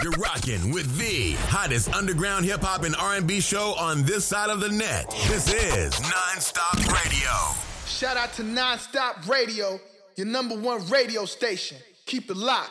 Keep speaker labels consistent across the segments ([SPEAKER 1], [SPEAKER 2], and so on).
[SPEAKER 1] You're rocking with the hottest underground hip hop and R&B show on this side of the net. This is Nonstop Radio.
[SPEAKER 2] Shout out to Nonstop Radio, your number one radio station. Keep it locked.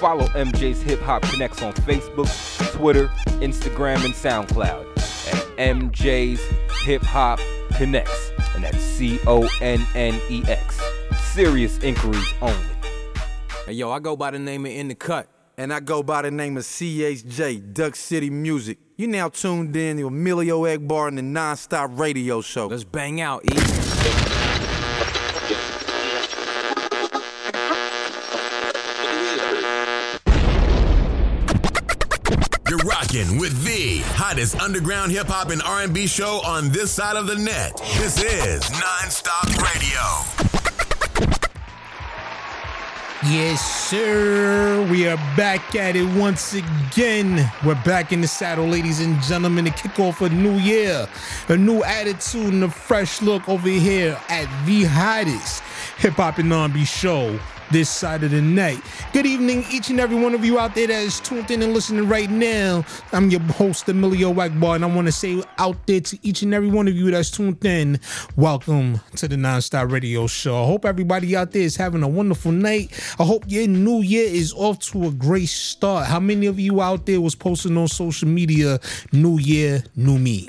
[SPEAKER 3] Follow MJ's Hip Hop Connects on Facebook, Twitter, Instagram, and SoundCloud at MJ's Hip Hop Connects, and that's C O N N E X. Serious inquiries only.
[SPEAKER 4] Hey, yo, I go by the name of In the Cut, and I go by the name of CHJ, Duck City Music. You now tuned in to Emilio Egbar and the Nonstop Radio Show. Let's bang out, E.
[SPEAKER 1] You're rocking with the hottest underground hip hop and R&B show on this side of the net. This is Nonstop Radio.
[SPEAKER 5] Yes, sir. We are back at it once again. We're back in the saddle, ladies and gentlemen, to kick off a new year, a new attitude, and a fresh look over here at the hottest hip hop and R&B show this side of the night. Good evening, each and every one of you out there that is tuned in and listening right now. I'm your host, Emilio Egbar, and I want to say out there to each and every one of you that's tuned in, welcome to the Nonstop Radio Show. I hope everybody out there is having a wonderful night. I hope your new year is off to a great start. How many of you out there was posting on social media, New Year, New Me?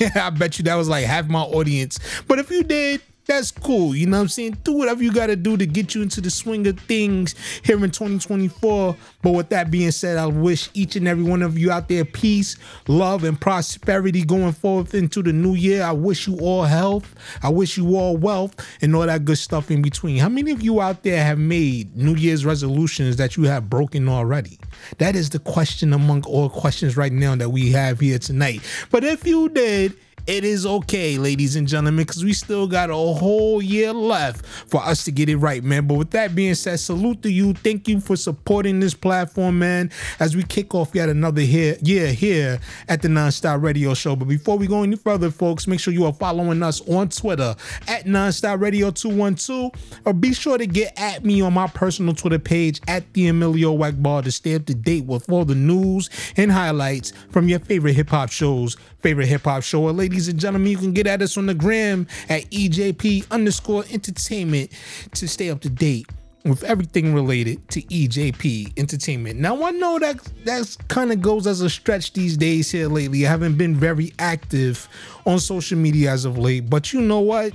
[SPEAKER 5] I bet you that was like half my audience. But if you did, that's cool. You know what I'm saying? Do whatever you got to do to get you into the swing of things here in 2024. But with that being said, I wish each and every one of you out there peace, love, and prosperity going forth into the new year. I wish you all health. I wish you all wealth and all that good stuff in between. How many of you out there have made New Year's resolutions that you have broken already? That is the question among all questions right now that we have here tonight. But if you did, it is okay, ladies and gentlemen, because we still got a whole year left for us to get it right, man. But with that being said, salute to you. Thank you for supporting this platform, man, as we kick off yet another year, year here at the Nonstop Radio Show. But before we go any further, folks, make sure you are following us on Twitter at Nonstop Radio 212, or be sure to get at me on my personal Twitter page at the Emilio Egbar to stay up to date with all the news and highlights from your favorite hip hop shows, favorite hip hop show. Or ladies and gentlemen, you can get at us on the gram at EJP underscore entertainment to stay up to date with everything related to EJP Entertainment. Now I know that that kind of goes as a stretch these days here lately. I haven't been very active on social media as of late, but you know what?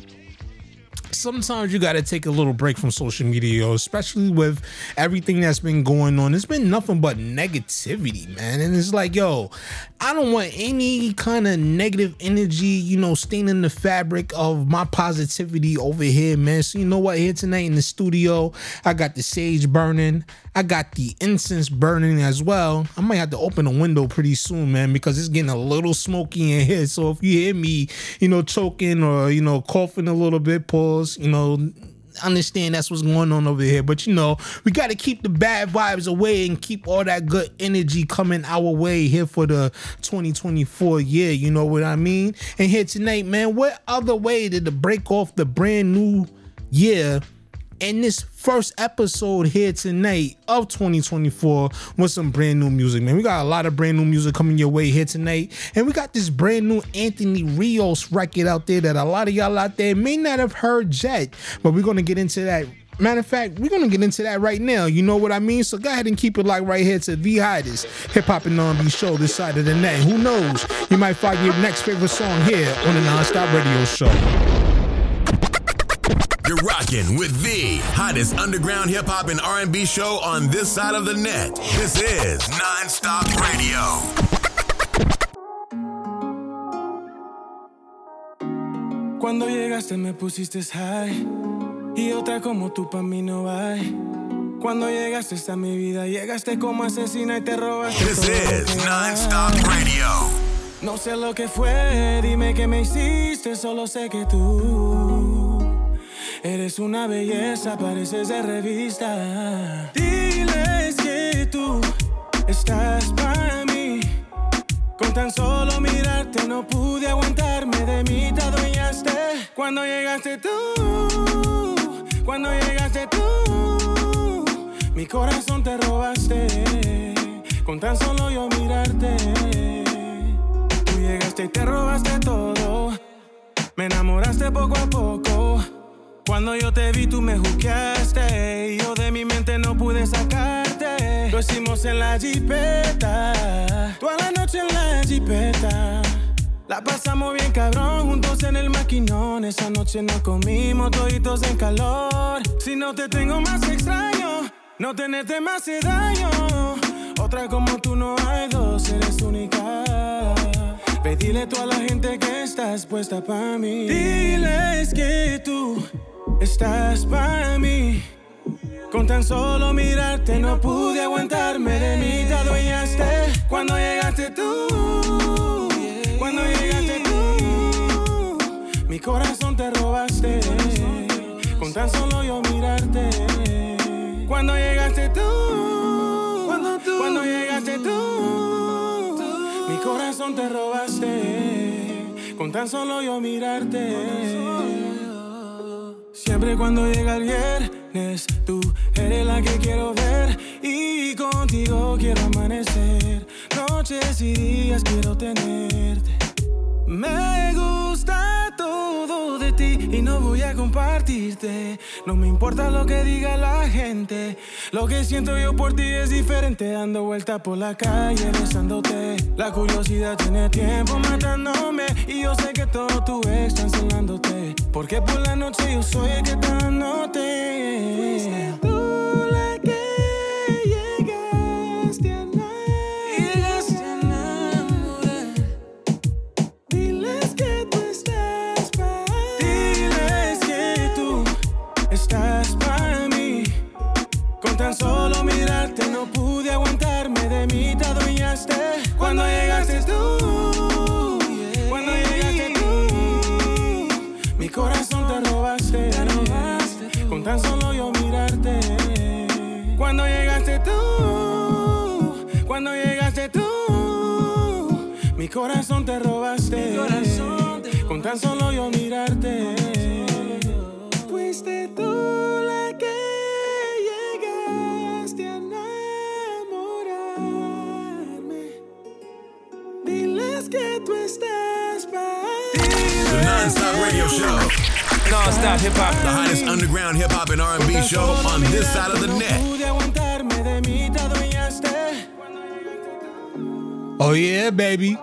[SPEAKER 5] sometimes you got to take a little break from social media, especially with everything that's been going on. It's been nothing but negativity, man. And it's like, yo, I don't want any kind of negative energy, you know, staining the fabric of my positivity over here, man. So, you know what? Here tonight in the studio, I got the sage burning. I got the incense burning as well. I might have to open a window pretty soon, man, because it's getting a little smoky in here. So if you hear me, you know, choking or, you know, coughing a little bit, pause, you know, understand that's what's going on over here. But you know, we got to keep the bad vibes away and keep all that good energy coming our way here for the 2024 year. You know what I mean? And here tonight, man, what other way did to break off the brand new year? And this first episode here tonight of 2024 with some brand new music, man. We got a lot of brand new music coming your way here tonight. And we got this brand new Anthony Rios record out there that a lot of y'all out there may not have heard yet. But we're going to get into that Matter of fact, we're gonna get into that right now. You know what I mean? So go ahead and keep it like right here to the hottest hip hop and R&B show this side of the net. Who knows? You might find your next favorite song here on the Nonstop Radio Show.
[SPEAKER 1] You're rocking with the hottest underground hip hop and R&B show on this side of the net. This is Nonstop Radio.
[SPEAKER 6] Cuando llegaste me pusiste high y otra como tú pa' mí no hay. Cuando llegaste a mi vida, llegaste como asesina y te robaste
[SPEAKER 1] This is Non-Stop Radio.
[SPEAKER 6] No sé lo que fue, dime qué me hiciste, solo sé que tú eres una belleza, pareces de revista. Diles que tú estás para mí. Con tan solo mirarte no pude aguantarme, de mí te adueñaste. Cuando llegaste tú, cuando llegaste tú, mi corazón te robaste. Con tan solo yo mirarte, tú llegaste y te robaste todo. Me enamoraste poco a poco. Cuando yo te vi, tú me juzgaste. Y yo de mi mente no pude sacarte. Lo hicimos en la jipeta. Toda la noche en la jipeta. La pasamos bien cabrón, juntos en el maquinón. Esa noche nos comimos toditos en calor. Si no te tengo más extraño, no tenerte más hace daño. Otra como tú no hay dos, eres única. Ve, dile tú a la gente que estás puesta para mí. Diles que tú estás para mí. Con tan solo mirarte no pude aguantarme de mí, te adueñaste cuando llegaste tú. Cuando llegaste tú, mi corazón te robaste. Con tan solo yo mirarte. Cuando llegaste tú, cuando, tú, cuando llegaste tú, mi corazón te robaste. Con tan solo yo mirarte. Siempre cuando llega el viernes, tú eres la que quiero ver y contigo quiero amanecer. Noches y días quiero tenerte. Me gusta y no voy a compartirte. No me importa lo que diga la gente. Lo que siento yo por ti es diferente. Dando vuelta por la calle besándote. La curiosidad tiene tiempo matándome. Y yo sé que todo tu ex está enseñándote. Porque por la noche yo soy el que te anote. Cuando llegaste tú, cuando llegaste tú, mi corazón te robaste, con tan solo yo mirarte. Cuando llegaste tú, cuando llegaste tú, mi corazón te robaste, con tan solo yo mirarte. Fuiste tú la tú estás
[SPEAKER 1] The Non-Stop Radio Show.
[SPEAKER 4] Non-stop hip hop.
[SPEAKER 1] The hottest underground hip hop and R&B show on this side of the net.
[SPEAKER 5] Oh yeah, baby.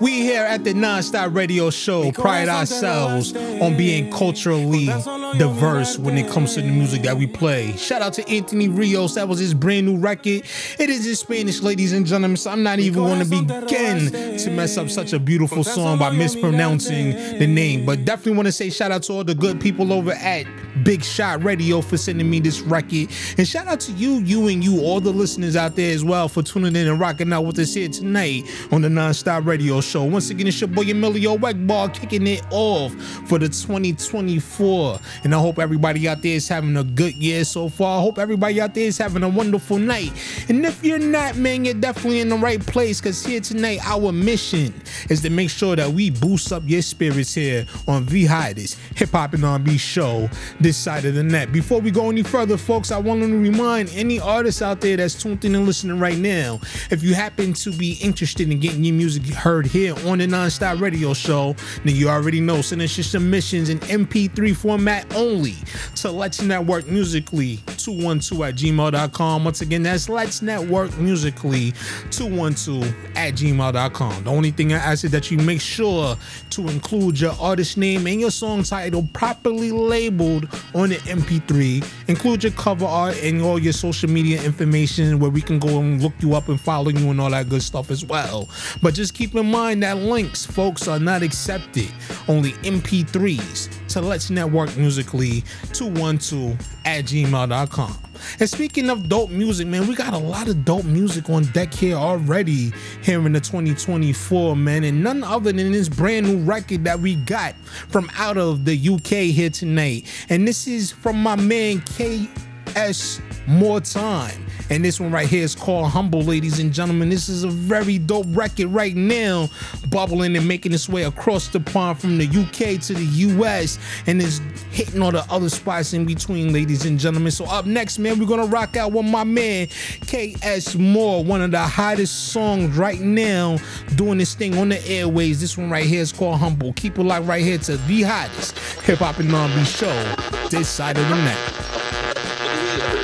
[SPEAKER 5] We here at the Nonstop Radio Show pride ourselves on being culturally diverse when it comes to the music that we play. Shout out to Anthony Rios. That was his brand new record. It is in Spanish, ladies and gentlemen. So I'm not even going to begin to mess up such a beautiful song by mispronouncing the name. But definitely want to say shout out to all the good people over at Big Shot Radio for sending me this record. And shout out to you, you, and you, all the listeners out there as well for tuning in and rocking out with us here tonight on the Nonstop Radio Show. Once again, it's your boy Emilio Egbar kicking it off for the 2024 and I hope everybody out there is having a good year so far. I hope everybody out there is having a wonderful night. And if you're not, man, you're definitely in the right place because here tonight, our mission is to make sure that we boost up your spirits here on V Hottest hip hop and R&B show this side of the net. Before we go any further, folks, I want to remind any artists out there that's tuned in and listening right now, if you happen to be interested in getting your music heard here on the Nonstop Radio Show, then you already know. Send us your submissions in MP3 format only to Let's Network Musically 212 at gmail.com. Once again, that's Let's Network Musically 212 at gmail.com. The only thing I ask is that you make sure to include your artist name and your song title properly labeled on the MP3. Include your cover art and all your social media information where we can go and look you up and follow you and all that good stuff as well. But just keep in mind that links, folks, are not accepted. Only MP3s to Let's Network Musically 212 at gmail.com. And speaking of dope music, man, we got a lot of dope music on deck here already here in the 2024, man. And none other than this brand new record that we got from out of the UK here tonight. And this is from my man KS More Time. And this one right here is called Humble, ladies and gentlemen. This is a very dope record right now, bubbling and making its way across the pond from the UK to the US and is hitting all the other spots in between, ladies and gentlemen. So, up next, man, we're gonna rock out with my man KS More, one of the hottest songs right now, doing this thing on the airways. This one right here is called Humble. Keep it locked right here to the hottest hip hop and R&B show this side of the net.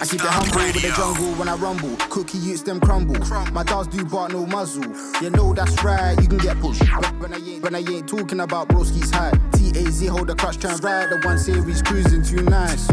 [SPEAKER 7] I
[SPEAKER 8] keep it humble with the jungle when I rumble. Cookie youths them crumble. My dogs do bark no muzzle. You know that's right, you can get pushed. When when I ain't, when I ain't talking about broski's high. TAZ hold the clutch, try and ride the one series cruising too nice.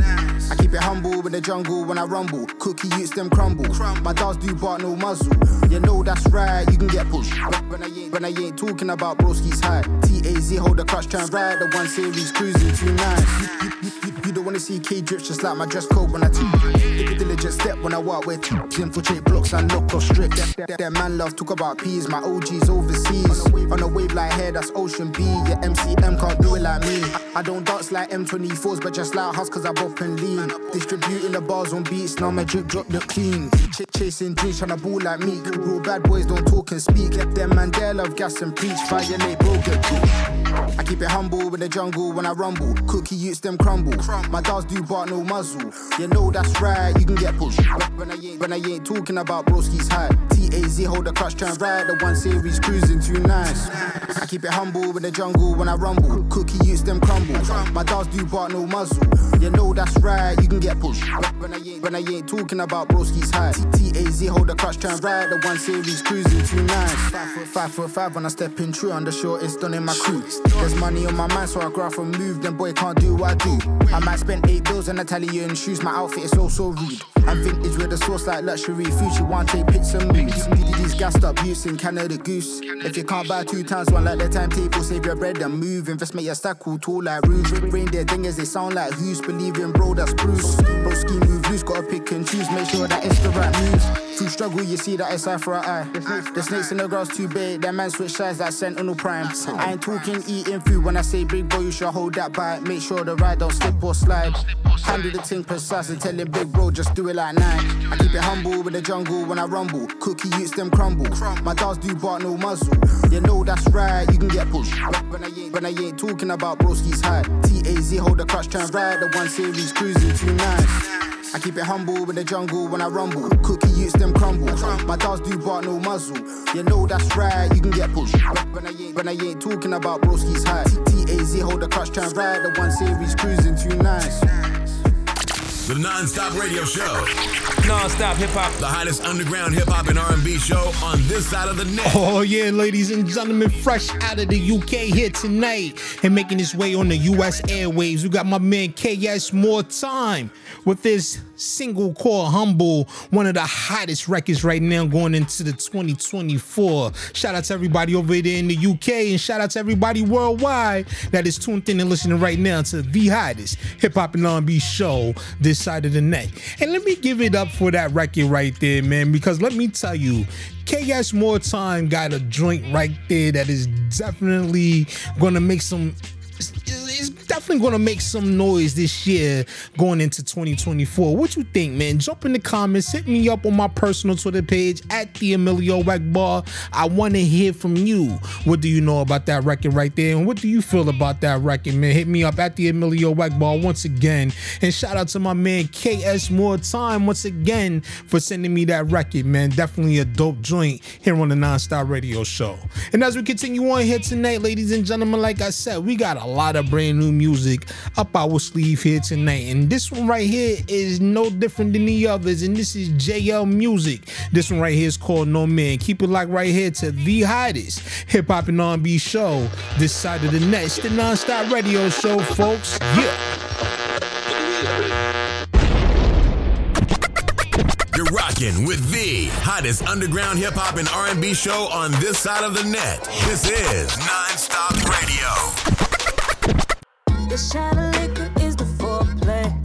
[SPEAKER 8] I keep it humble with the jungle when I rumble. Cookie youths them crumble. My dogs do bark no muzzle. You know that's right, you can get pushed. When when I ain't, when I ain't talking about broski's high. TAZ hold the clutch, try and ride the one series cruising too nice. Wanna see key drips just like my dress code when I take a diligent step when I walk with tubes, infiltrate blocks and look off strict. That, that, man love talk about peas, my OGs overseas. On a wave like hair, that's Ocean B. Your MCM can't do it like me. I, I don't dance like M24s, but just like Hus, cause I bop and lean. Distributing the bars on beats, now my drip drop look clean. Ch- chasing dreams, tryna ball like me. Real bad boys don't talk and speak. Let Them man there love gas and preach. Violate, bro, get cooked. I keep it humble with the jungle when I rumble. Cookie youths them crumble. My dogs do bark no muzzle. You know that's right, you can get pushed. When- I ain't, when I ain't talking about broski's high. TAZ hold the clutch, try and ride the one series cruising too nice. I keep it humble with the jungle when I rumble. Cookie youths them crumble. My dogs do bark no muzzle. You know that's right, you can get pushed. When- I ain't, when I ain't talking about broski's high. TAZ hold the clutch, try and ride the one series cruising too nice. Five foot five foot five when I step in true, I'm the shortest done in my crew. There's money on my mind, so I graph and move. Then boy can't do what I do. I might spend eight bills on Italian shoes. My outfit is so so rude. I'm vintage with a source like luxury. Future one take pics and moves. These gassed up youths in Canada Goose. If you can't buy two times one like the timetable, save your bread and move. Invest make your stack cool, tall like roofs. Reindeer dingers, they sound like who's believing, bro. That's Bruce. Bro, ski move loose, gotta pick and choose. Make sure that it's the right moves. Through struggle, you see that it's eye for eye. The snakes in the grass too big. That man switch sides like Sentinel Prime. I ain't talking eating food when I say big boy, you should hold that bite. Make sure the ride don't slip or slide. Handle the thing precise and tell him big bro, just do it like nine. I keep it humble with the jungle when I rumble. Cookie youths them crumble. My dogs do bark no muzzle. You know that's right, you can get pushed. When I ain't, when I ain't talking about broski's high. TAZ hold the clutch, turn ride the one series cruising too nice. I keep it humble with the jungle when I rumble. Cookie youths them crumble. My dogs do bark no muzzle. You know that's right, you can get pushed. When I ain't, when I ain't talking about broski's high. TAZ hold the clutch, try and ride the one series cruising too nice.
[SPEAKER 1] The Non-Stop Radio Show.
[SPEAKER 4] Non-stop hip hop.
[SPEAKER 1] The hottest underground hip hop and R&B show on this side of the net.
[SPEAKER 5] Oh yeah, ladies and gentlemen, fresh out of the UK here tonight and making his way on the US airwaves. We got my man KS More Time with this single called Humble, one of the hottest records right now going into the 2024. Shout out to everybody over there in the UK and shout out to everybody worldwide that is tuned in and listening right now to the hottest hip hop and R&B show this this side of the neck, And let me give it up for that record right there, man, because let me tell you, KS More Time got a joint right there that is definitely gonna make some is definitely going to make some noise this year going into 2024. What you think, man? Jump in the comments, hit me up on my personal Twitter page at the Emilio Bar. I want to hear from you. What do you know about that record right there? And what do you feel about that record, man? Hit me up at the Emilio Bar once again. And shout out to my man KS More Time once again for sending me that record, man. Definitely a dope joint here on the Non Stop Radio Show. And as we continue on here tonight, ladies and gentlemen, like I said, we got a lot lot of brand new music up our sleeve here tonight. And this one right here is no different than the others. And this is JL Music. This one right here is called No Man. Keep it locked right here to the hottest hip hop and R&B show this side of the net. It's the non-stop radio show, folks. Yeah.
[SPEAKER 1] You're rocking with the hottest underground hip hop and R&B show on this side of the net. This is Nonstop Radio.
[SPEAKER 9] The shadow of liquor is the foreplay.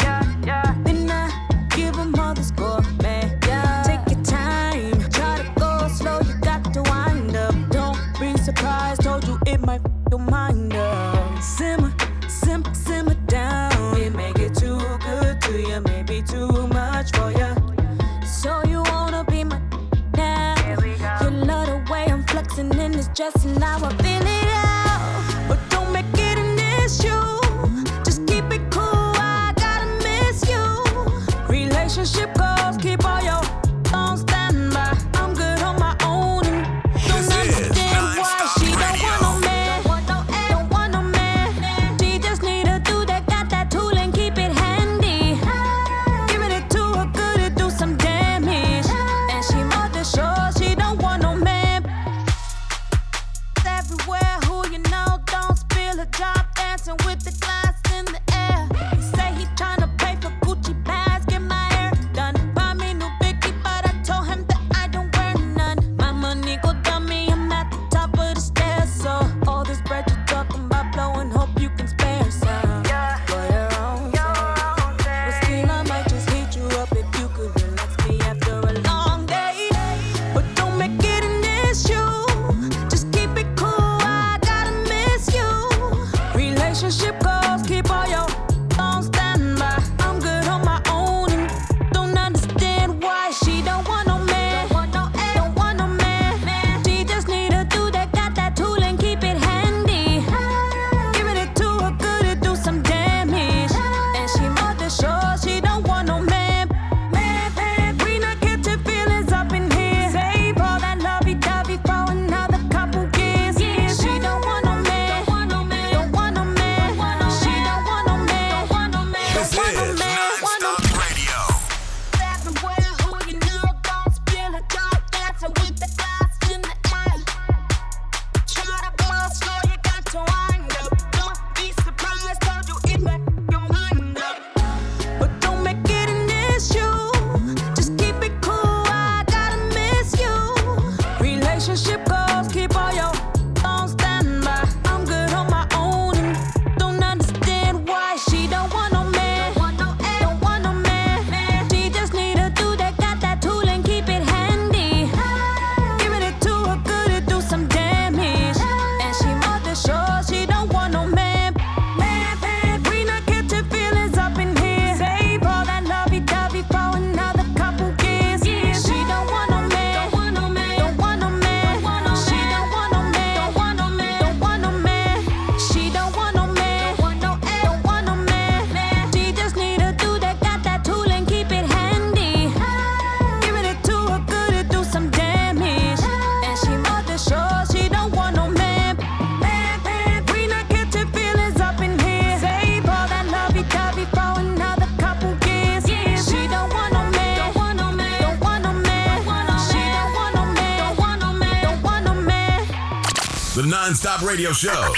[SPEAKER 9] the
[SPEAKER 1] non-stop radio show.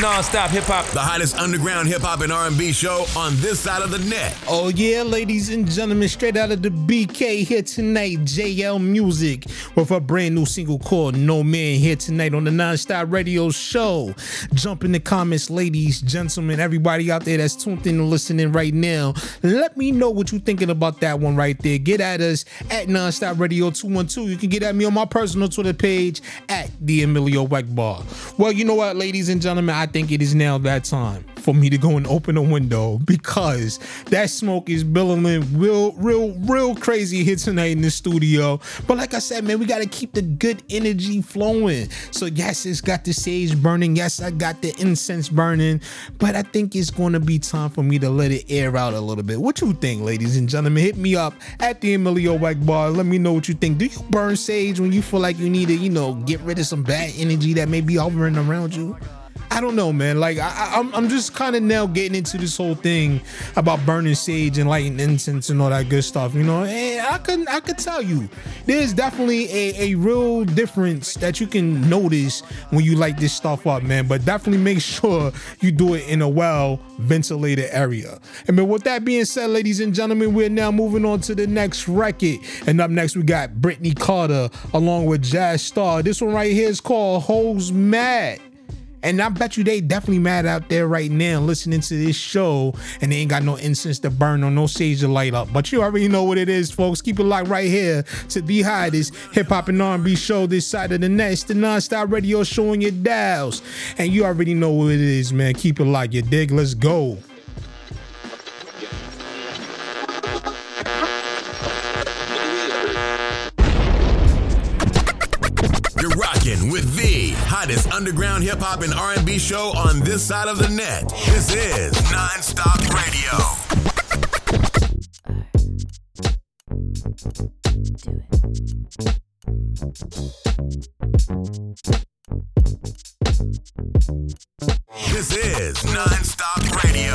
[SPEAKER 1] Non-stop hip hop. The hottest underground hip hop and R&B show on this side of the net.
[SPEAKER 5] Oh yeah, ladies and gentlemen, straight out of the BK here tonight, JL Music with a brand new single called No Man here tonight on the Non-Stop Radio Show. Jump in the comments, ladies, gentlemen, everybody out there that's tuned in and listening right now. Let me know what you're thinking about that one right there. Get at us at Non-Stop Radio 212. You can get at me on my personal Twitter page at the Emilio Egbar. Well, you know what, ladies and gentlemen, I think it is now that time for me to go and open a window because that smoke is billowing real, real, real crazy here tonight in the studio. But like I said, man, we got to keep the good energy flowing. So, yes, it's got the sage burning. Yes, I got the incense burning. But I think it's going to be time for me to let it air out a little bit. What you think, ladies and gentlemen? Hit me up at the Emilio White Bar. Let me know what you think. Do you burn sage when you feel like you need to, you know, get rid of some bad energy that may be hovering around you? I don't know, man. Like I, am I'm, I'm just kind of now getting into this whole thing about burning sage and lighting incense and all that good stuff. You know, and I can I could tell you, there's definitely a, a real difference that you can notice when you light this stuff up, man. But definitely make sure you do it in a well ventilated area. And but with that being said, ladies and gentlemen, we're now moving on to the next record. And up next, we got Brittany Carter along with Jazz Star. This one right here is called Hoes Mad. And I bet you they definitely mad out there right now listening to this show and they ain't got no incense to burn or no sage to light up. But you already know what it is, folks. Keep it locked right here to the hottest hip hop and R&B show this side of the net. It's the non-stop radio showing your dials. And you already know what it is, man. Keep it locked. You dig? Let's go.
[SPEAKER 1] Underground hip hop and R&B show on this side of the net. This is Nonstop Radio. This is Nonstop Radio.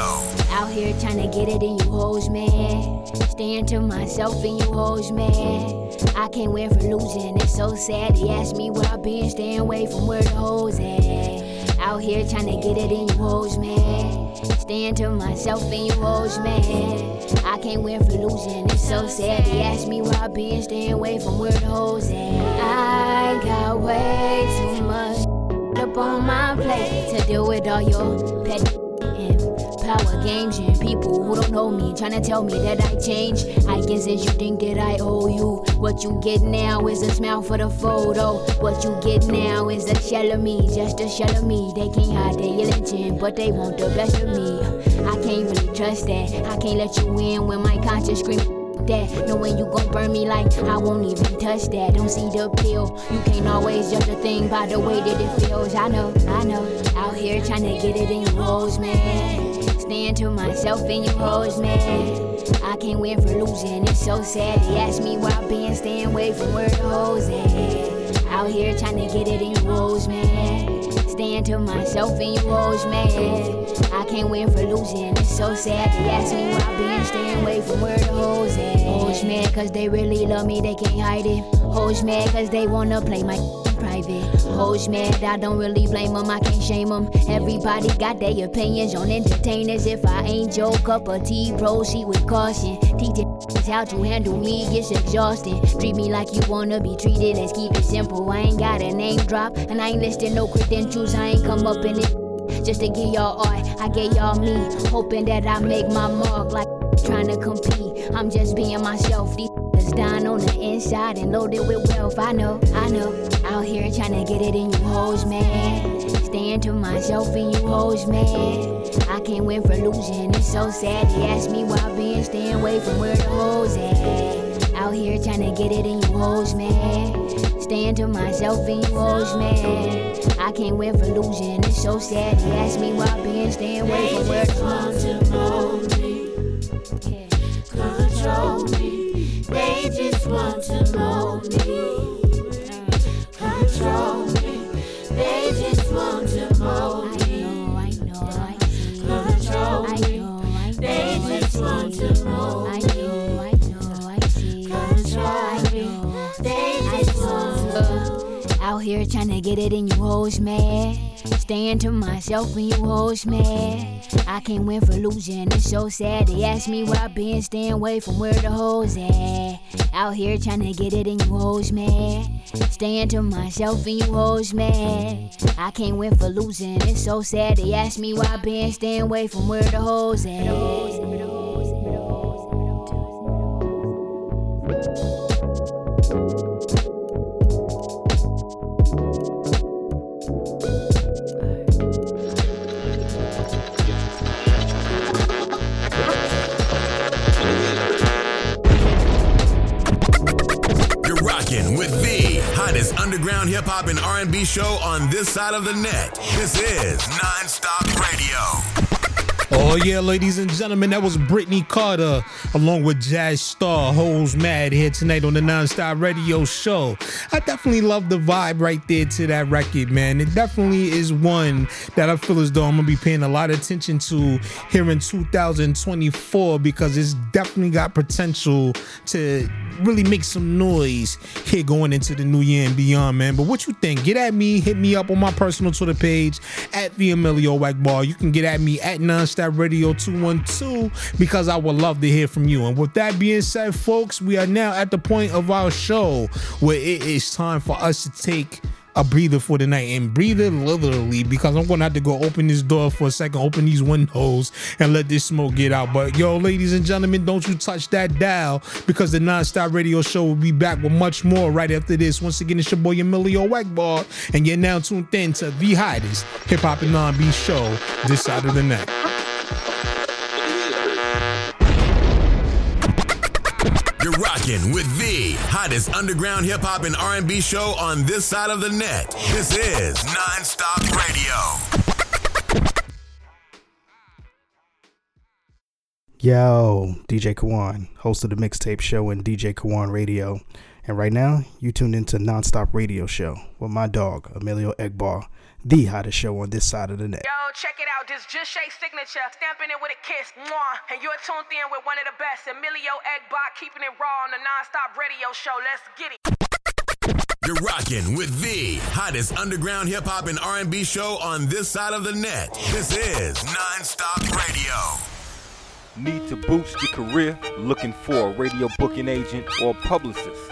[SPEAKER 10] Out here trying to get it in you hoes, man. Staying to myself and you hoes, man. I can't win for losing. It's so sad. He asked me where I been, staying away from where the hoes at. Out here trying to get it in you hoes, man. Staying to myself and you hoes, man. I can't win for losing. It's so sad. He asked me where I been, staying away from where the hoes at. I got way too much up on my plate to deal with all your petty power games and people who don't know me trying to tell me that I change. I guess as you think that I owe you. What you get now is a smile for the photo. What you get now is a shell of me, just a shell of me. They can't hide their lynching, but they want the best of me. I can't really trust that. I can't let you in when my conscience screams that. Knowing you gon' burn me like I won't even touch that. Don't see the pill. You can't always judge a thing by the way that it feels. I know, I know. Out here trying to get it in your man stand to myself and you hoes man. I can't win for losing, it's so sad. They ask me why I've been staying away from where the hoes at. Out here trying to get it in you hoes, man. Staying to myself and you hoes, man. I can't win for losing, it's so sad. They ask me why I've been staying away from where the hoes at. Hoes man, cause they really love me, they can't hide it. Hoes man, cause they wanna play my private. Hoes mad, I don't really blame them, I can't shame them. Everybody got their opinions on entertainers. If I ain't your cup of tea, proceed with caution. Teaching how to handle me gets exhausting. Treat me like you wanna be treated, let's keep it simple. I ain't got a name drop, and I ain't listing no credentials, I ain't come up in it. Just to get y'all art, I get y'all me. Hoping that I make my mark like trying to compete. I'm just being myself. These down on the inside and loaded with wealth. I know, I know. Out here trying to get it in you hoes, man. Staying to myself and you hoes, man. I can't win for losing. It's so sad. They ask me why I've been staying away from where the hoes at. Out here trying to get it in you hoes, man. Staying to myself and you hoes, man. I can't win for losing. It's so sad. They ask me why I've been staying away from where the hoes
[SPEAKER 9] at. Control me. They just want to mold me, control me. They just want to mold me, control me. They just want to mold me, control me. They just want to.
[SPEAKER 10] Out here trying to get it and you hoes mad. Staying to myself and you hoes mad. I can't win for losing, it's so sad. They ask me where I been, staying away from where the hoes at. Out here trying to get it and you hoes mad. Staying to myself and you hoes mad. I can't win for losing, it's so sad. They ask me where I been, staying away from where the hoes at.
[SPEAKER 1] The hottest underground hip hop and R&B show on this side of the net. This is Nonstop Radio.
[SPEAKER 5] Oh yeah, ladies and gentlemen, that was Brittany Carter along with Jazz Star, Holes Mad here tonight on the Nonstop Radio Show. I definitely love the vibe right there to that record, man. It definitely is one that I feel as though I'm gonna be paying a lot of attention to here in 2024 because it's definitely got potential to really make some noise here going into the new year and beyond, man. But what you think? Get at me, hit me up on my personal Twitter page at the Emilio Egbar. You can get at me at Nonstop Radio 212 because I would love to hear from you. And with that being said, folks, we are now at the point of our show where it is time for us to take a breather for the night and breathe it literally because I'm gonna have to go open this door for a second, open these windows, and let this smoke get out. But yo, ladies and gentlemen, don't you touch that dial because the non-stop radio show will be back with much more right after this. Once again, it's your boy Emilio Egbar, and you're now tuned in to the hottest hip hop and R&B show this side of the net.
[SPEAKER 1] Rocking with the hottest underground hip hop and R&B show on this side of the net. This is Nonstop Radio.
[SPEAKER 11] Yo, DJ Kawon, host of the Mixtape Show and DJ Kawon Radio. And right now, you tuned into Nonstop Radio Show with my dog, Emilio Egbar, the hottest show on this side of the net.
[SPEAKER 12] Yo, check it out. This just Shay signature. Stamping it with a kiss. Mwah. And you're tuned in with one of the best, Emilio Egbar, keeping it raw on the non-stop radio show. Let's get it.
[SPEAKER 1] You're rocking with the hottest underground hip hop and R&B show on this side of the net. This is Nonstop Radio.
[SPEAKER 3] Need to boost your career? Looking for a radio booking agent or publicist?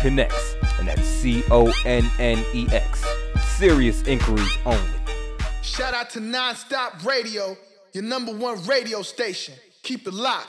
[SPEAKER 3] Connects, and that's C O N N E X. Serious inquiries only.
[SPEAKER 2] Shout out to Nonstop Radio, your number one radio station. Keep it locked.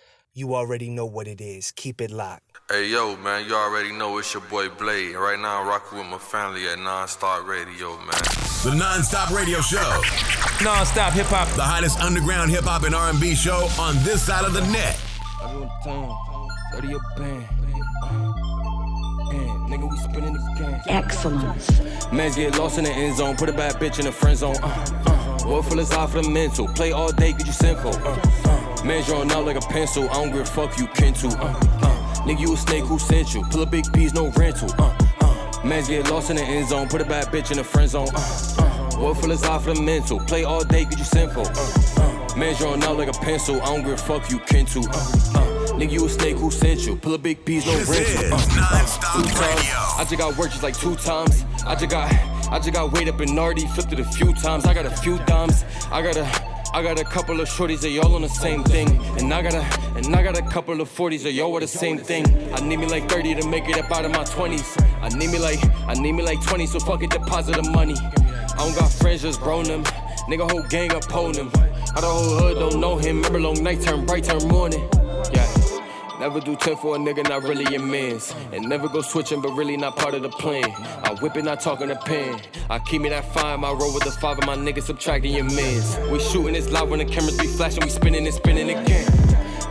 [SPEAKER 13] You already know what it is. Keep it locked.
[SPEAKER 14] Hey yo, man, you already know it's your boy Blade. Right now I'm rocking with my family at Nonstop Radio, man.
[SPEAKER 1] The Nonstop Radio Show.
[SPEAKER 4] Nonstop hip hop.
[SPEAKER 1] The hottest underground hip hop and R&B show on this side of the net.
[SPEAKER 15] Excellence.
[SPEAKER 16] Mans get lost in the end zone, put a bad bitch in the friend zone. Uh, uh. Work full is off for the mental. Play all day, get you sinful. Uh, uh. Man drawing out like a pencil. I don't give a fuck you kin to. Uh, uh. Nigga, you a snake who sent you. Pull a big piece, no rental. Uh, uh. Mans get lost in the end zone, put a bad bitch in the friend zone. Uh, uh. Work full is off for the mental. Play all day, get you sinful. Uh, uh. Man drawing out like a pencil. I don't give a fuck you kin to. Uh, uh. Nigga, you a snake who sent you. Pull a big piece, no rental.
[SPEAKER 1] is
[SPEAKER 16] Uh, two times. I just got work just like two times. I just got, I just got weight up in Nardi, flipped it a few times. I got a few dimes. I got a, I got a couple of shorties, they all on the same thing. And I got a, and I got a couple of 40s, they all are the same thing. I need me like 30 to make it up out of my 20s. I need me like, I need me like 20, so fucking deposit the money. I don't got friends, just bro them. Nigga, whole gang up on him. How the whole hood don't know him. Remember long night turn bright turn morning. Yeah. Never do 10 for a nigga, not really mans. And never go switching, but really not part of the plan. I whip it, not talking to pen. I keep me that fine, my roll with the five of my niggas subtracting your mans. We shooting this loud when the cameras be flashing, we spinning and spinning again.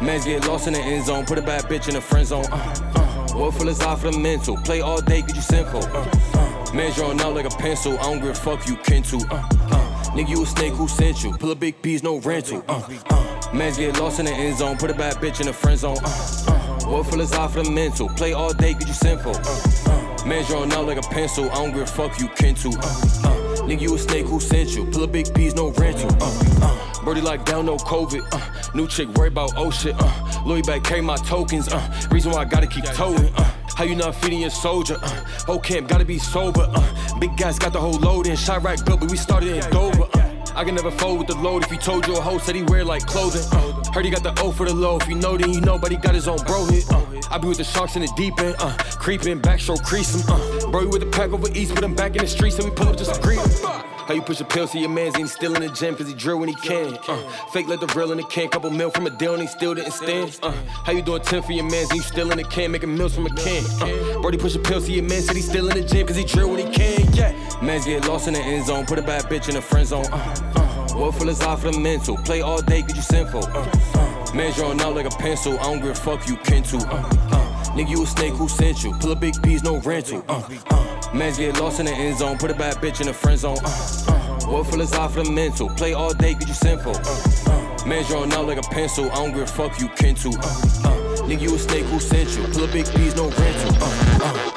[SPEAKER 16] Mans get lost in the end zone, put a bad bitch in the friend zone. Uh, uh. World full off for the mental. Play all day, get you sinful. Uh, uh. Out like a pencil. I don't give a fuck you kin to. Uh, uh. Nigga, you a snake who sent you. Pull a big piece, no rental. Uh, uh. Mans get lost in the end zone, put a bad bitch in the friend zone. Uh, uh. Off for the mental. Play all day, get you sinful. Uh, uh. Man's drawing out like a pencil. I don't give a fuck you kin to. Uh, uh. Nigga, you a snake who sent you. Pull a big piece, no rental. Uh, uh. Birdie like down, no COVID. Uh, new chick worry about oh shit. Uh, Louis back carry my tokens. Uh, reason why I gotta keep towing. Uh, how you not feeding your soldier? Uh, whole camp gotta be sober. Uh, big guys got the whole load in. Shot right built, but we started in Dover. Uh, I can never fold with the load. If you told you a hoe said he wear like clothing. Uh, heard he got the O for the low. If you know, then you know, but he got his own bro hit. Uh, I be with the sharks in the deep end. Uh, creeping, backstroke creasing. Uh, bro, you with the pack over east, put him back in the streets, and we pull up just greet him. How you push a pill to your mans, ain't still in the gym, cause he drill when he can. Uh, fake let the real in the can, couple mil from a deal and he still didn't stand. Uh, how you doing 10 for your mans, and you still in the can, making meals from a can. Uh, Brody push a pill to your man, said he still in the gym, cause he drill when he can, yeah. Mans get lost in the end zone, put a bad bitch in the friend zone. Uh, uh, world full is off for the mental, play all day, get you sinful. Uh, uh, man's drawing out like a pencil, I don't give a fuck you kin to. Uh, uh, nigga, you a snake who sent you, pull a big piece, no rental. Uh, uh, mans get lost in the end zone, put a bad bitch in the friend zone. Uh, uh, World full is off the mental. Play all day, get you sinful. Uh, uh. Man's drawing out like a pencil. I don't give a fuck you kin to. Uh, uh. Nigga, you a snake who sent you. Pull a big piece, no rental. Uh, uh.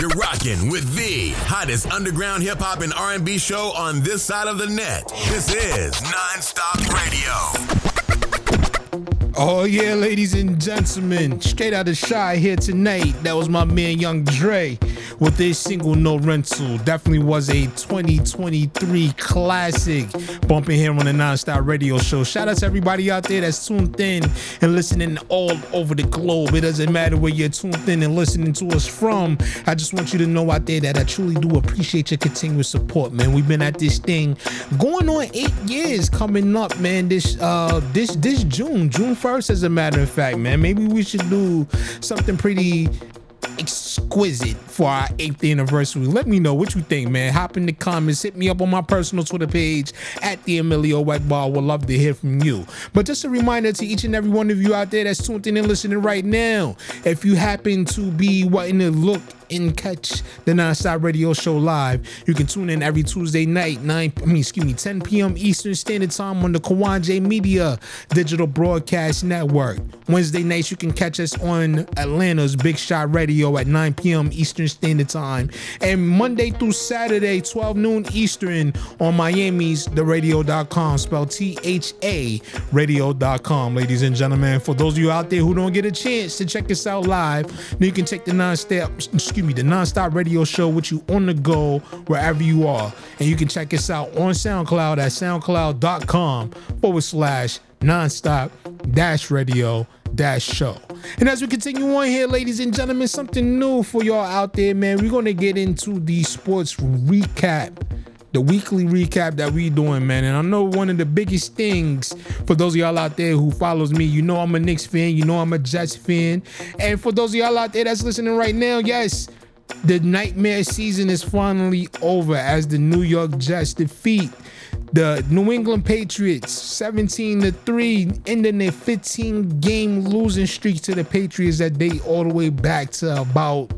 [SPEAKER 1] You're rocking with the hottest underground hip hop and R&B show on this side of the net. This is Nonstop Radio.
[SPEAKER 5] Oh yeah, ladies and gentlemen, straight out of Shy here tonight. That was my man Young Dre with his single No Rental. Definitely was a 2023 classic bumping here on the Nonstop Radio Show. Shout out to everybody out there that's tuned in and listening all over the globe. It doesn't matter where you're tuned in and listening to us from. I just want you to know out there that I truly do appreciate your continuous support, man. We've been at this thing going on eight years coming up, man. This uh this this June, June 1st first, as a matter of fact, man. Maybe we should do something pretty exquisite for our eighth anniversary. Let me know what you think, man. Hop in the comments, hit me up on my personal Twitter page at the Emilio Egbar. Would love to hear from you. But just a reminder to each and every one of you out there that's tuned in and listening right now, if you happen to be wanting to look and catch the Nonstop Radio Show live. You can tune in every Tuesday night, 9 I mean, excuse me, 10 p.m. Eastern Standard Time on the Kawon J Media Digital Broadcast Network. Wednesday nights you can catch us on Atlanta's Big Shot Radio at 9 p.m. Eastern Standard Time. And Monday through Saturday, 12 noon Eastern on Miami's theradio.com, spelled T-H-A radio.com, ladies and gentlemen. For those of you out there who don't get a chance to check us out live, you can take the non-stop excuse me, the Nonstop Radio Show with you on the go wherever you are. And you can check us out on SoundCloud at soundcloud.com forward slash nonstop dash radio dash show. And as we continue on here, ladies and gentlemen, something new for y'all out there, man. We're gonna get into the sports recap the weekly recap that we doing, man. And I know one of the biggest things for those of y'all out there who follows me, you know I'm a Knicks fan, you know I'm a Jets fan. And for those of y'all out there that's listening right now, yes, the nightmare season is finally over as the New York Jets defeat the New England Patriots 17 to 3, ending their 15 game losing streak to the Patriots that date all the way back to about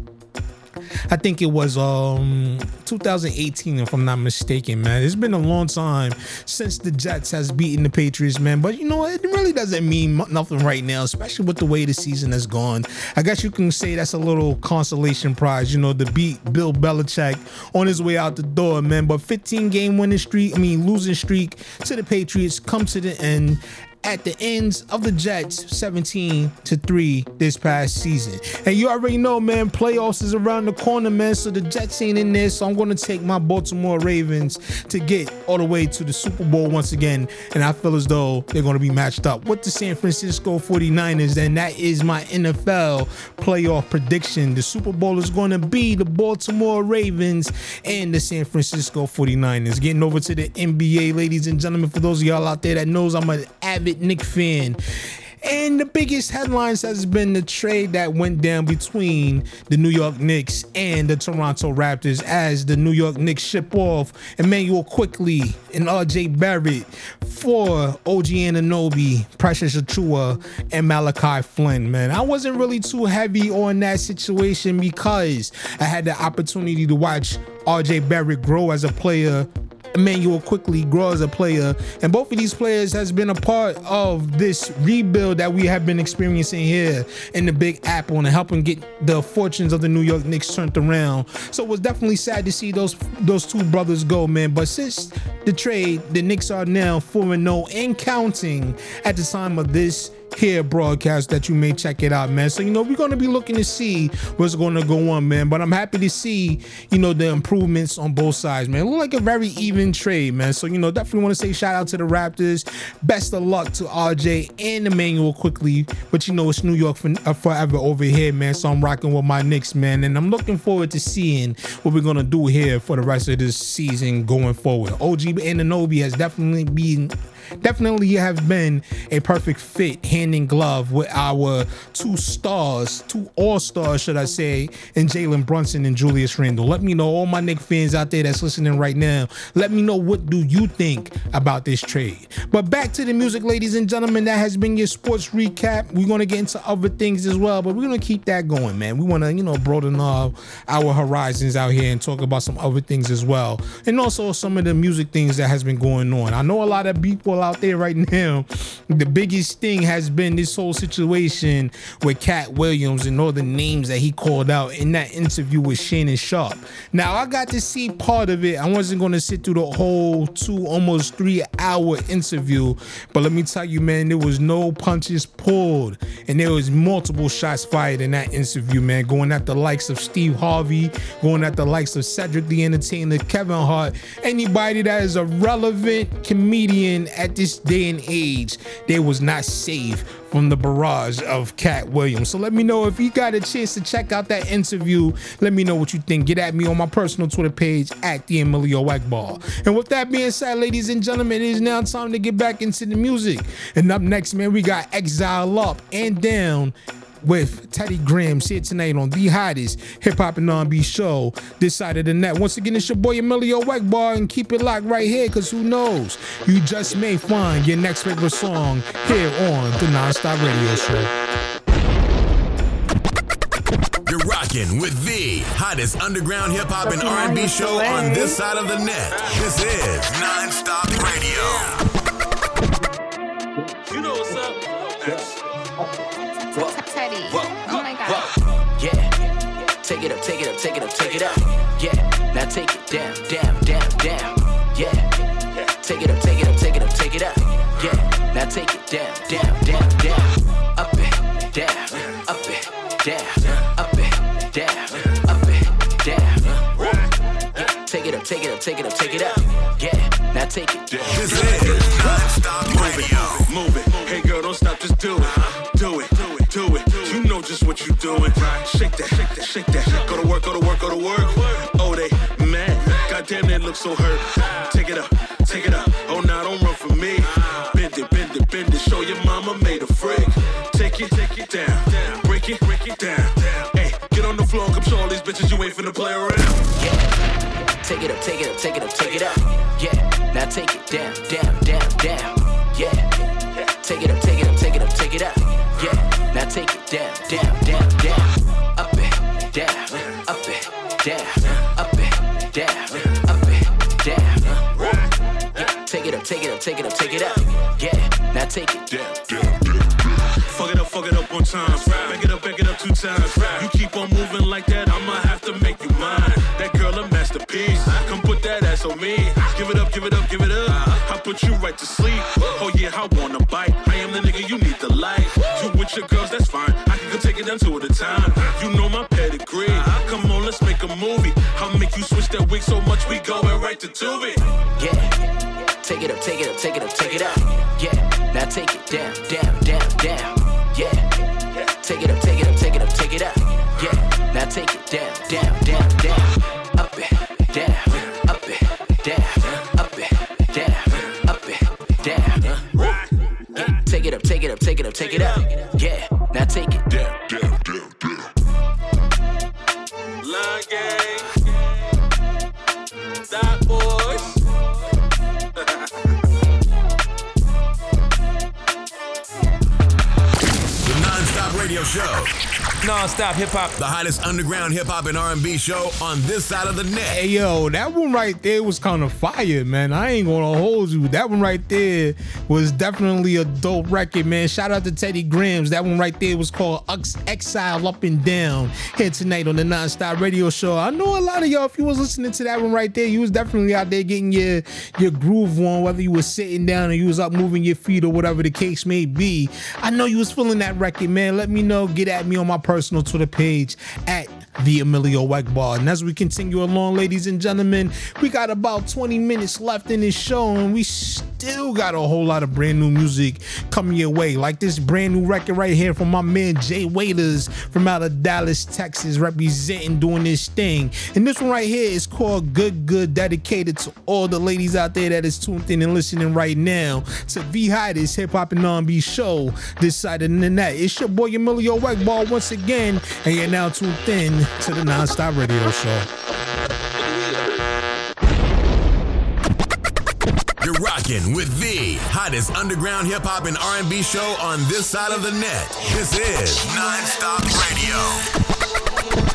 [SPEAKER 5] I think it was um 2018 if I'm not mistaken, man. It's been a long time since the Jets has beaten the Patriots, man. But you know it really doesn't mean nothing right now, especially with the way the season has gone. I guess you can say that's a little consolation prize, you know, to beat Bill Belichick on his way out the door, man. But 15 game winning streak, I mean losing streak to the Patriots come to the end at the ends of the Jets 17 to 3 this past season. And you already know, man, playoffs is around the corner, man. So the Jets ain't in this. So I'm gonna take my Baltimore Ravens to get all the way to the Super Bowl once again. And I feel as though they're gonna be matched up with the San Francisco 49ers. And that is my NFL playoff prediction. The Super Bowl is gonna be the Baltimore Ravens and the San Francisco 49ers. Getting over to the NBA, ladies and gentlemen, for those of y'all out there that knows I'm an avid Knick fan. And the biggest headlines has been the trade that went down between the New York Knicks and the Toronto Raptors as the New York Knicks ship off Immanuel Quickley and RJ Barrett for OG Anunoby, Precious Achiuwa, and Malachi Flynn, man. I wasn't really too heavy on that situation because I had the opportunity to watch RJ Barrett grow as a player Immanuel Quickley grow as a player, and both of these players has been a part of this rebuild that we have been experiencing here in the Big Apple and helping get the fortunes of the New York Knicks turned around. So it was definitely sad to see those those two brothers go, man. But since the trade, the Knicks are now 4 0 and counting at the time of this here broadcast that you may check it out, man. So, you know, we're going to be looking to see what's going to go on, man. But I'm happy to see, you know, the improvements on both sides, man. Look like a very even trade, man. So, you know, definitely want to say shout out to the Raptors. Best of luck to RJ and Immanuel Quickley. But, you know, it's New York for, uh, forever over here, man. So I'm rocking with my Knicks, man. And I'm looking forward to seeing what we're going to do here for the rest of this season going forward. OG Anunoby has definitely been definitely have been a perfect fit hand in glove with our two stars, two all stars, should I say, in Jalen Brunson and Julius Randle. Let me know, all my Knick fans out there that's listening right now, let me know what do you think about this trade. But back to the music, ladies and gentlemen, that has been your sports recap. We're gonna get into other things as well, but we're gonna keep that going, man. We wanna, you know, broaden our, our horizons out here and talk about some other things as well. And also some of the music things that has been going on. I know a lot of people out there right now, the biggest thing has been this whole situation with Katt Williams and all the names that he called out in that interview with Shannon Sharpe. Now, I got to see part of it. I wasn't going to sit through the whole two, almost three hour interview, but let me tell you, man, there was no punches pulled and there was multiple shots fired in that interview, man, going at the likes of Steve Harvey, going at the likes of Cedric the Entertainer, Kevin Hart, anybody that is a relevant comedian at this day and age, they was not safe from the barrage of Katt Williams. So let me know if you got a chance to check out that interview. Let me know what you think. Get at me on my personal Twitter page at the Emilio Egbar. And with that being said, ladies and gentlemen, it is now time to get back into the music. And up next, man, we got Exile Up and Down with Teddy Graham here tonight on the hottest hip hop and R&B show this side of the net. Once again, it's your boy Emilio Egbar, and keep it locked right here, cause who knows, you just may find your next favorite song here on the Nonstop Radio Show.
[SPEAKER 1] You're rocking with the hottest underground hip hop and R&B show on this side of the net. This is Nonstop Radio.
[SPEAKER 15] Take it up, take it up, take it up, take it up. Yeah. Now take it down, down, down, down. Yeah. Take it up, take it up, take it up, take it up. Yeah. Now take it down, down, down, down. Up it, down, up it, down, up it, down, up it, down. Take it up, take it up, take it up, take it up. Yeah. Now take it down.
[SPEAKER 1] This is Nonstop Radio.
[SPEAKER 17] Move it. Hey girl, you doing. Shake that, shake that, shake that. Go to work, go to work, go to work. Oh, they mad. Goddamn, they look so hurt. Take it up, take it up. Oh, now don't run from me. Bend it, bend it, bend it. Show your mama made a freak. Take it, take it down. Break it, break it down. Hey, get on the floor and all these bitches you ain't finna play around. Yeah.
[SPEAKER 15] Take it up, take it up, take it up, take it up. Yeah. Now take it down, down, down, down. Yeah. Take it up, take it up, take it up, take it up. Yeah. Now take it down, down. It, down, up it, down. Uh, yeah. Take it up, take it up, take it up, take it up. Yeah. Now take it down.
[SPEAKER 17] Fuck it up, fuck it up one time. Back it up, back it up two times. You keep on moving like that, I'ma have to make you mine. That girl a masterpiece. Come put that ass on me. Give it up, give it up, give it up. I put you right to sleep. Oh yeah, I wanna to Tubi.
[SPEAKER 15] Yeah. Take it up, take it up, take it up, take it up. Yeah. Now take it down, down, down, down.
[SPEAKER 18] Non-stop
[SPEAKER 1] hip hop.
[SPEAKER 18] The hottest underground hip hop and R&B show on this side of the net.
[SPEAKER 5] Hey yo, that one right there was kind of fire, man. I ain't gonna hold you. That one right there was definitely a dope record, man. Shout out to Teddy Grams. That one right there was called Ex- Exile Up and Down. Here tonight on the Nonstop Radio Show. I know a lot of y'all, if you was listening to that one right there, you was definitely out there getting your your groove on, whether you was sitting down or you was up moving your feet or whatever the case may be. I know you was feeling that record, man. Let me know. Get at me on my personal Twitter page at the Emilio Egbar. And as we continue along, ladies and gentlemen, we got about 20 minutes left in this show, and we still got a whole lot of brand new music coming your way. Like this brand new record right here from my man Jay Waiters from out of Dallas, Texas, representing doing this thing. And this one right here is called Good Good, dedicated to all the ladies out there that is tuned in and listening right now to V Hottest Hip Hop and R&B show this side of the net. It's your boy Emilio Egbar once again, and you're now tuned in to the Nonstop Radio Show.
[SPEAKER 18] You're rocking with the hottest underground hip hop and R&B show on this side of the net. This is Non-Stop Radio.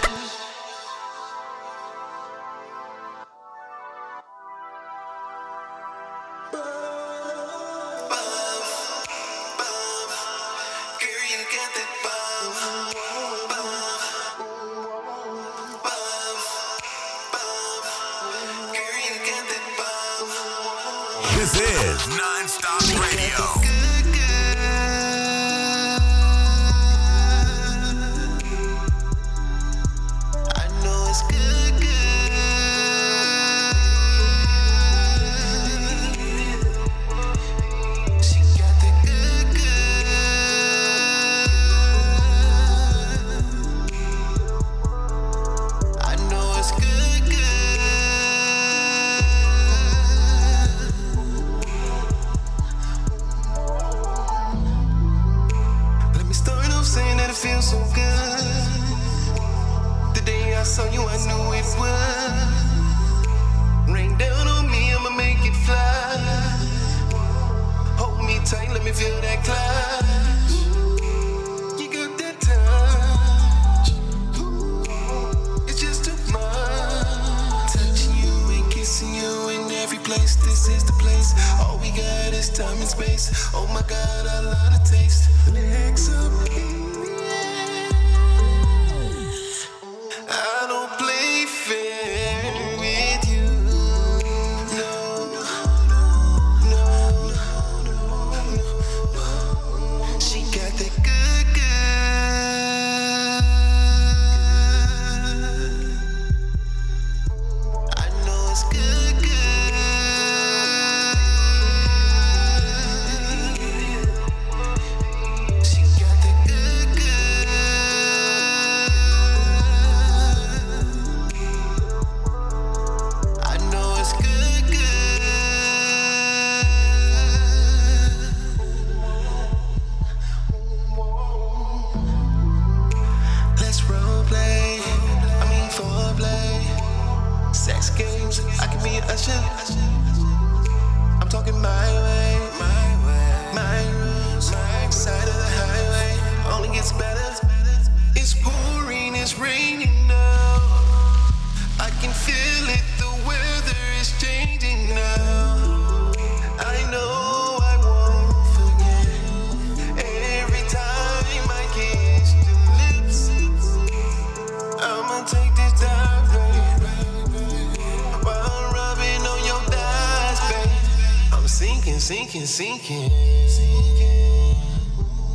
[SPEAKER 19] Sinking, sinking, sinking.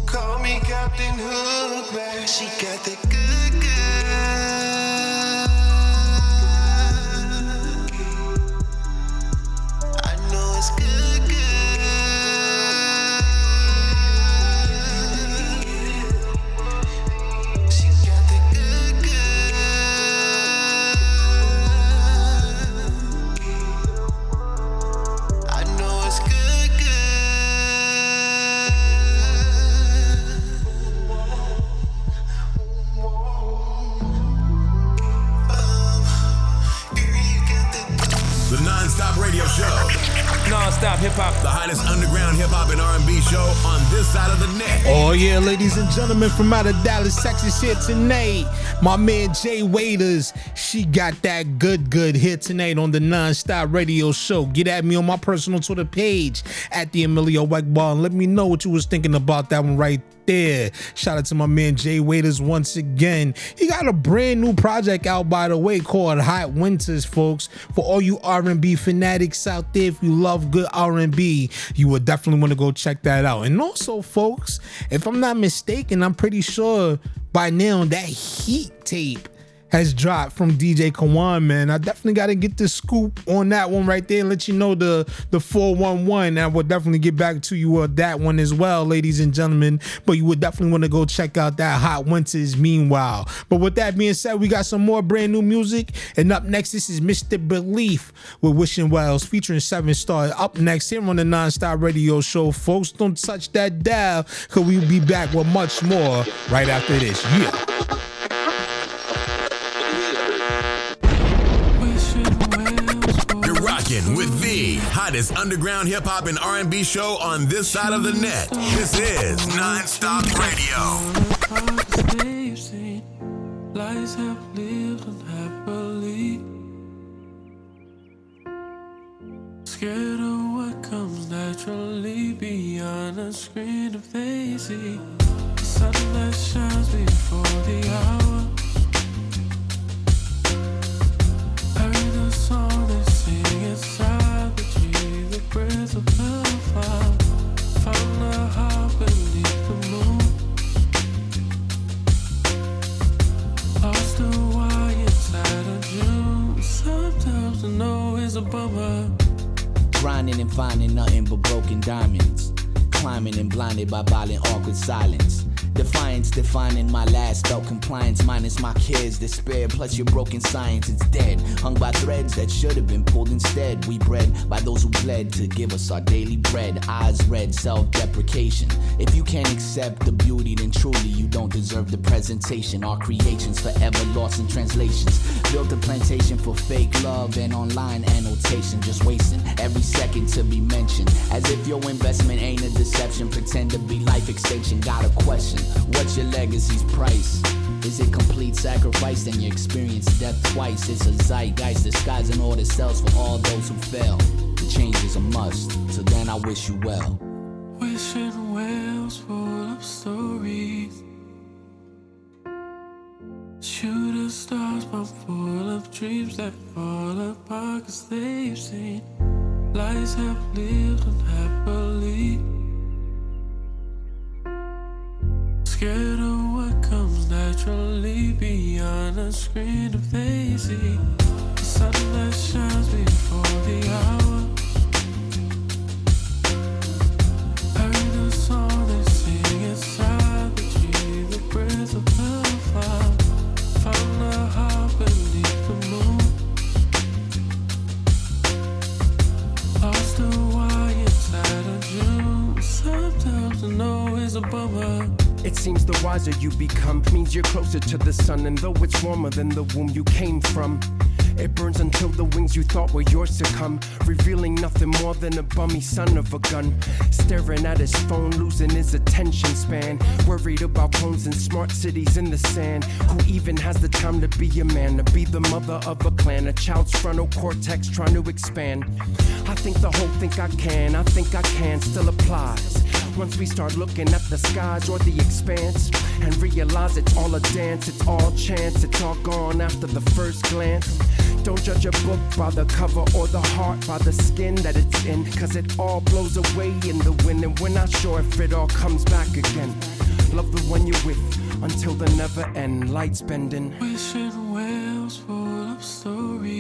[SPEAKER 18] Call me Captain Hook, man. She got that good.
[SPEAKER 5] From out of Dallas, Texas here tonight. My man Jay Waiters, she got that good, good hit tonight on the non-stop radio show. Get at me on my personal Twitter page at the Emilio Egbar and let me know what you was thinking about that one right there. Shout out to my man Jay Waiters once again. He got a brand new project out by the way called Hot Winters, folks. For all you R&B fanatics out there, if you love good R&B, you would definitely want to go check that out. And also, folks, if I'm not mistaken, I'm pretty sure by now that Heat tape has dropped from DJ Kawon, man. I definitely got to get the scoop on that one right there and let you know the the 411. I will definitely get back to you on that one as well, ladies and gentlemen. But you would definitely want to go check out that Hot Winters meanwhile. But with that being said, we got some more brand new music. And up next, this is Mr. Belief with Wishing Wells featuring Seven Star. Up next here on the Nonstop Radio Show, folks. Don't touch that dial because we'll be back with much more right after this. Yeah.
[SPEAKER 1] Hottest underground hip hop and R&B show on this side of the net. This is non-stop radio.
[SPEAKER 20] They've have lived unhappily. Scared of what comes naturally beyond a screen the sun that shines before the hour.
[SPEAKER 21] Grinding and finding nothing but broken diamonds. Climbing and blinded by violent, awkward silence. Defiance defining my last felt compliance minus my kids despair plus your broken science. It's dead hung by threads that should have been pulled instead. We bred by those who bled to give us our daily bread. Eyes red self-deprecation. If you can't accept the beauty then truly you don't deserve the presentation. Our creations forever lost in translations. Built a plantation for fake love and online annotation. Just wasting every second to be mentioned. As if your investment ain't a deception. Pretend to be life extension. Got a question what's your legacy's price? Is it complete sacrifice? Then you experience death twice. It's a zeitgeist disguising all the cells for all those who fail. The change is a must so then i wish you well.
[SPEAKER 20] Wishing wells full of stories. Shooting stars, but full of dreams that fall apart cause they've seen. Lives have lived unhappily. Scared of what comes naturally beyond a screen of see the sun that shines before the hour.
[SPEAKER 22] Seems the wiser you become means you're closer to the sun, and though it's warmer than the womb you came from. It burns until the wings you thought were yours succumb, revealing nothing more than a bummy son of a gun. Staring at his phone, losing his attention span. Worried about phones and smart cities in the sand. Who even has the time to be a man, to be the mother of a clan? A child's frontal cortex trying to expand. I think the whole think I can, I think I can still applies. Once we start looking at the skies or the expanse and realize it's all a dance, it's all chance, it's all gone after the first glance. Don't judge a book by the cover or the heart by the skin that it's in, cause it all blows away in the wind, and we're not sure if it all comes back again. Love the one you're with until the never end, lights bending.
[SPEAKER 6] Wishing wells full of stories.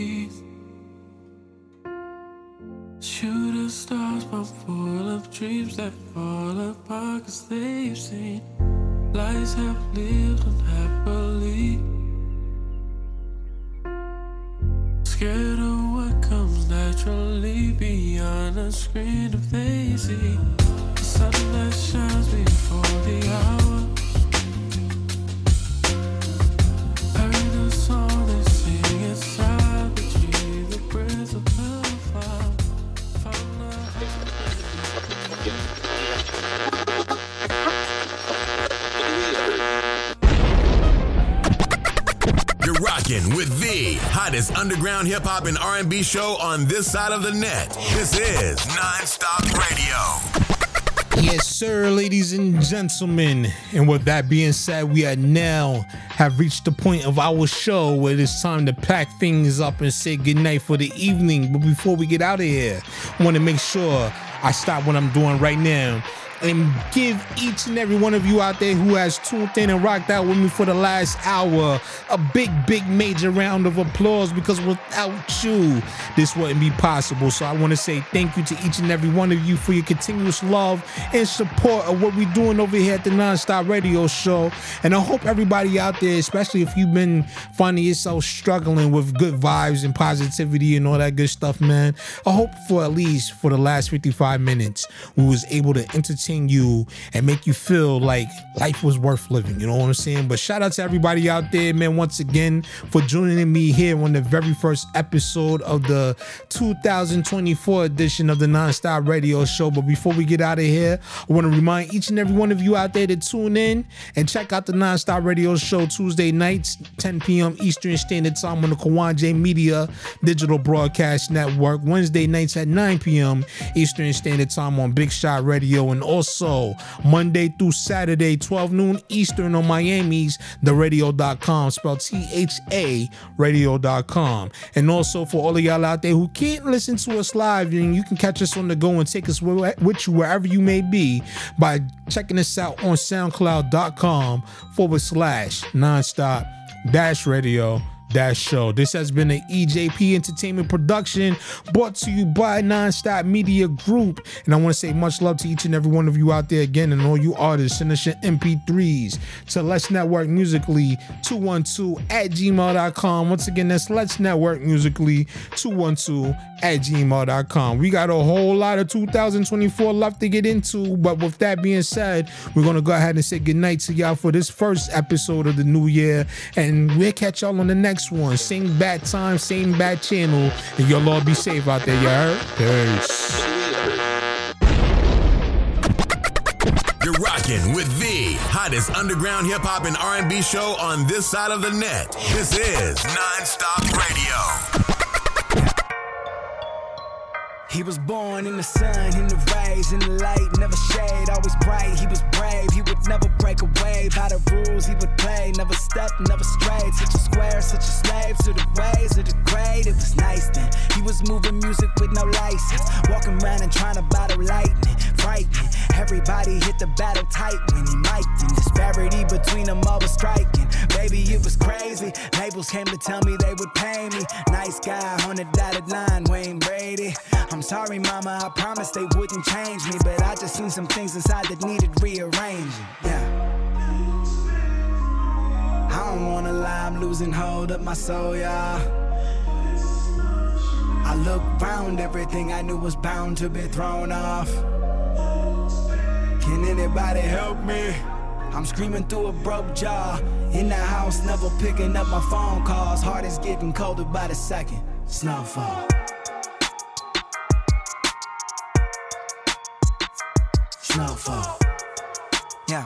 [SPEAKER 6] Shooting stars, but full of dreams that fall apart cause they've seen lives have lived unhappily. Scared of what comes naturally beyond a screen if they see the sun that shines before the hour.
[SPEAKER 1] Hottest underground hip hop and R&B show on this side of the net. This is Nonstop Radio.
[SPEAKER 5] Yes, sir, ladies and gentlemen. And with that being said, we are now have reached the point of our show where it's time to pack things up and say goodnight for the evening. But before we get out of here, I want to make sure I stop what I'm doing right now and give each and every one of you out there who has tuned in and rocked out with me for the last hour a big, big, major round of applause because without you, this wouldn't be possible. So I want to say thank you to each and every one of you for your continuous love and support of what we're doing over here at the Nonstop Radio Show. And I hope everybody out there, especially if you've been finding yourself struggling with good vibes and positivity and all that good stuff, man. I hope for at least for the last 55 minutes, we was able to entertain you and make you feel like life was worth living. You know what I'm saying? But shout out to everybody out there, man, once again for joining me here on the very first episode of the 2024 edition of the Nonstop Radio Show. But before we get out of here, I want to remind each and every one of you out there to tune in and check out the Nonstop Radio Show Tuesday nights, 10 p.m. Eastern Standard Time on the Kawon J Media Digital Broadcast Network. Wednesday nights at 9 p.m. Eastern Standard Time on Big Shot Radio, and also Monday through Saturday, 12 noon Eastern on Miami's TheRadio.com, spelled T-H-A Radio.com. And also for all of y'all out there who can't listen to us live, you can catch us on the go and take us with you wherever you may be by checking us out on SoundCloud.com forward slash nonstop dash radio dash show. This has been an EJP Entertainment production brought to you by Nonstop Media Group. And I want to say much love to each and every one of you out there again and all you artists. Send us your MP3s to Let's Network Musically 212 at gmail.com. Once again, that's Let's Network Musically 212 at gmail.com. We got a whole lot of 2024 left to get into, but with that being said, we're gonna go ahead and say goodnight to y'all for this first episode of the new year, and we'll catch y'all on the next one. Same bad time, same bad channel, and y'all all be safe out there, heard? Peace.
[SPEAKER 1] You're rocking with the hottest underground hip hop and R&B show on this side of the net. This is Nonstop Radio.
[SPEAKER 23] He was born in the sun, in the rays, in the light, never shade, always bright. He was brave, he would never break away. By the rules he would play, never step, never strayed. Such a square, such a slave to the ways of the. It was nice then. He was moving music with no license, walking around and trying to battle lightning, frightening. Everybody hit the battle tight when he mic'd. Disparity between them all was striking. Baby, it was crazy. Labels came to tell me they would pay me. Nice guy on the dotted line, Wayne Brady. I'm sorry, mama, I promised they wouldn't change me, but I just seen some things inside that needed rearranging. Yeah. I don't wanna lie, I'm losing hold of my soul, y'all. I look round, everything I knew was bound to be thrown off. Can anybody help me? I'm screaming through a broke jaw. In the house, never picking up my phone calls. Heart is getting colder by the second. Snowfall. Snowfall. Yeah.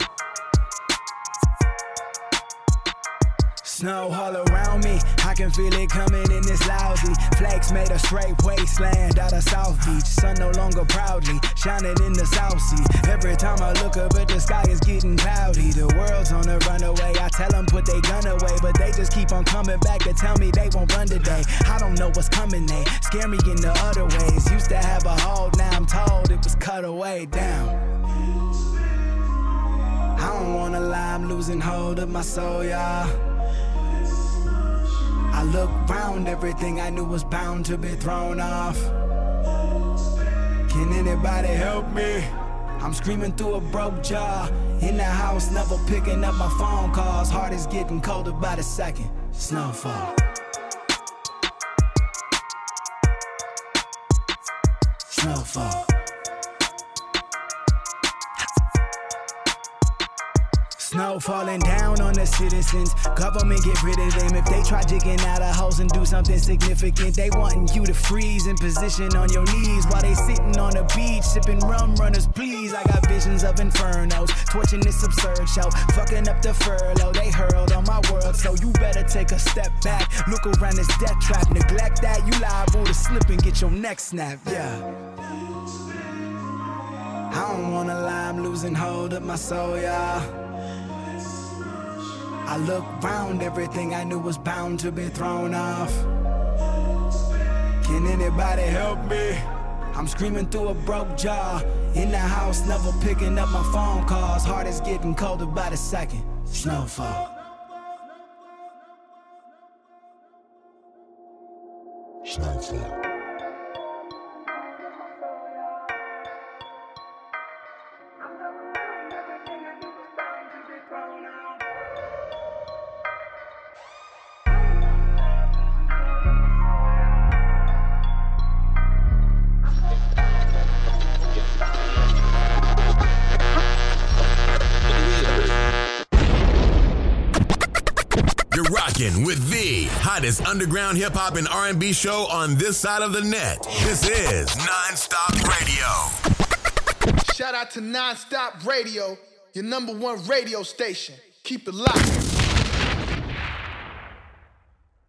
[SPEAKER 23] Snow all around me, I can feel it coming in this lousy. Flakes made a straight wasteland out of South Beach. Sun no longer proudly shining in the South Sea. Every time I look up at the sky, it's getting cloudy. The world's on a runaway. I tell them put they gun away, but they just keep on coming back to tell me they won't run today. I don't know what's coming, they scare me in the other ways. Used to have a hold, now I'm told it was cut away down. I don't wanna lie, I'm losing hold of my soul, y'all. I look round, everything I knew was bound to be thrown off. Can anybody help me? I'm screaming through a broke jaw. In the house, never picking up my phone calls. Heart is getting colder by the second. Snowfall. Snowfall. Snow falling down on the citizens. Government get rid of them. If they try digging out of house and do something significant, they wanting you to freeze in position on your knees while they sitting on the beach sipping rum runners. Please, I got visions of infernos, torching this absurd show, fucking up the furlough. They hurled on my world, so you better take a step back. Look around this death trap. Neglect that, you liable to slip and get your neck snapped. Yeah. I don't wanna lie, I'm losing hold of my soul, y'all. I look round, everything I knew was bound to be thrown off. Can anybody help me? I'm screaming through a broke jaw. In the house, never picking up my phone calls. Heart is getting colder by the second. Snowfall.
[SPEAKER 18] Snowfall.
[SPEAKER 1] Hottest underground hip hop and R&B show on this side of the net. This is Nonstop Radio.
[SPEAKER 2] Shout out to Nonstop Radio, your number one radio station. Keep it locked.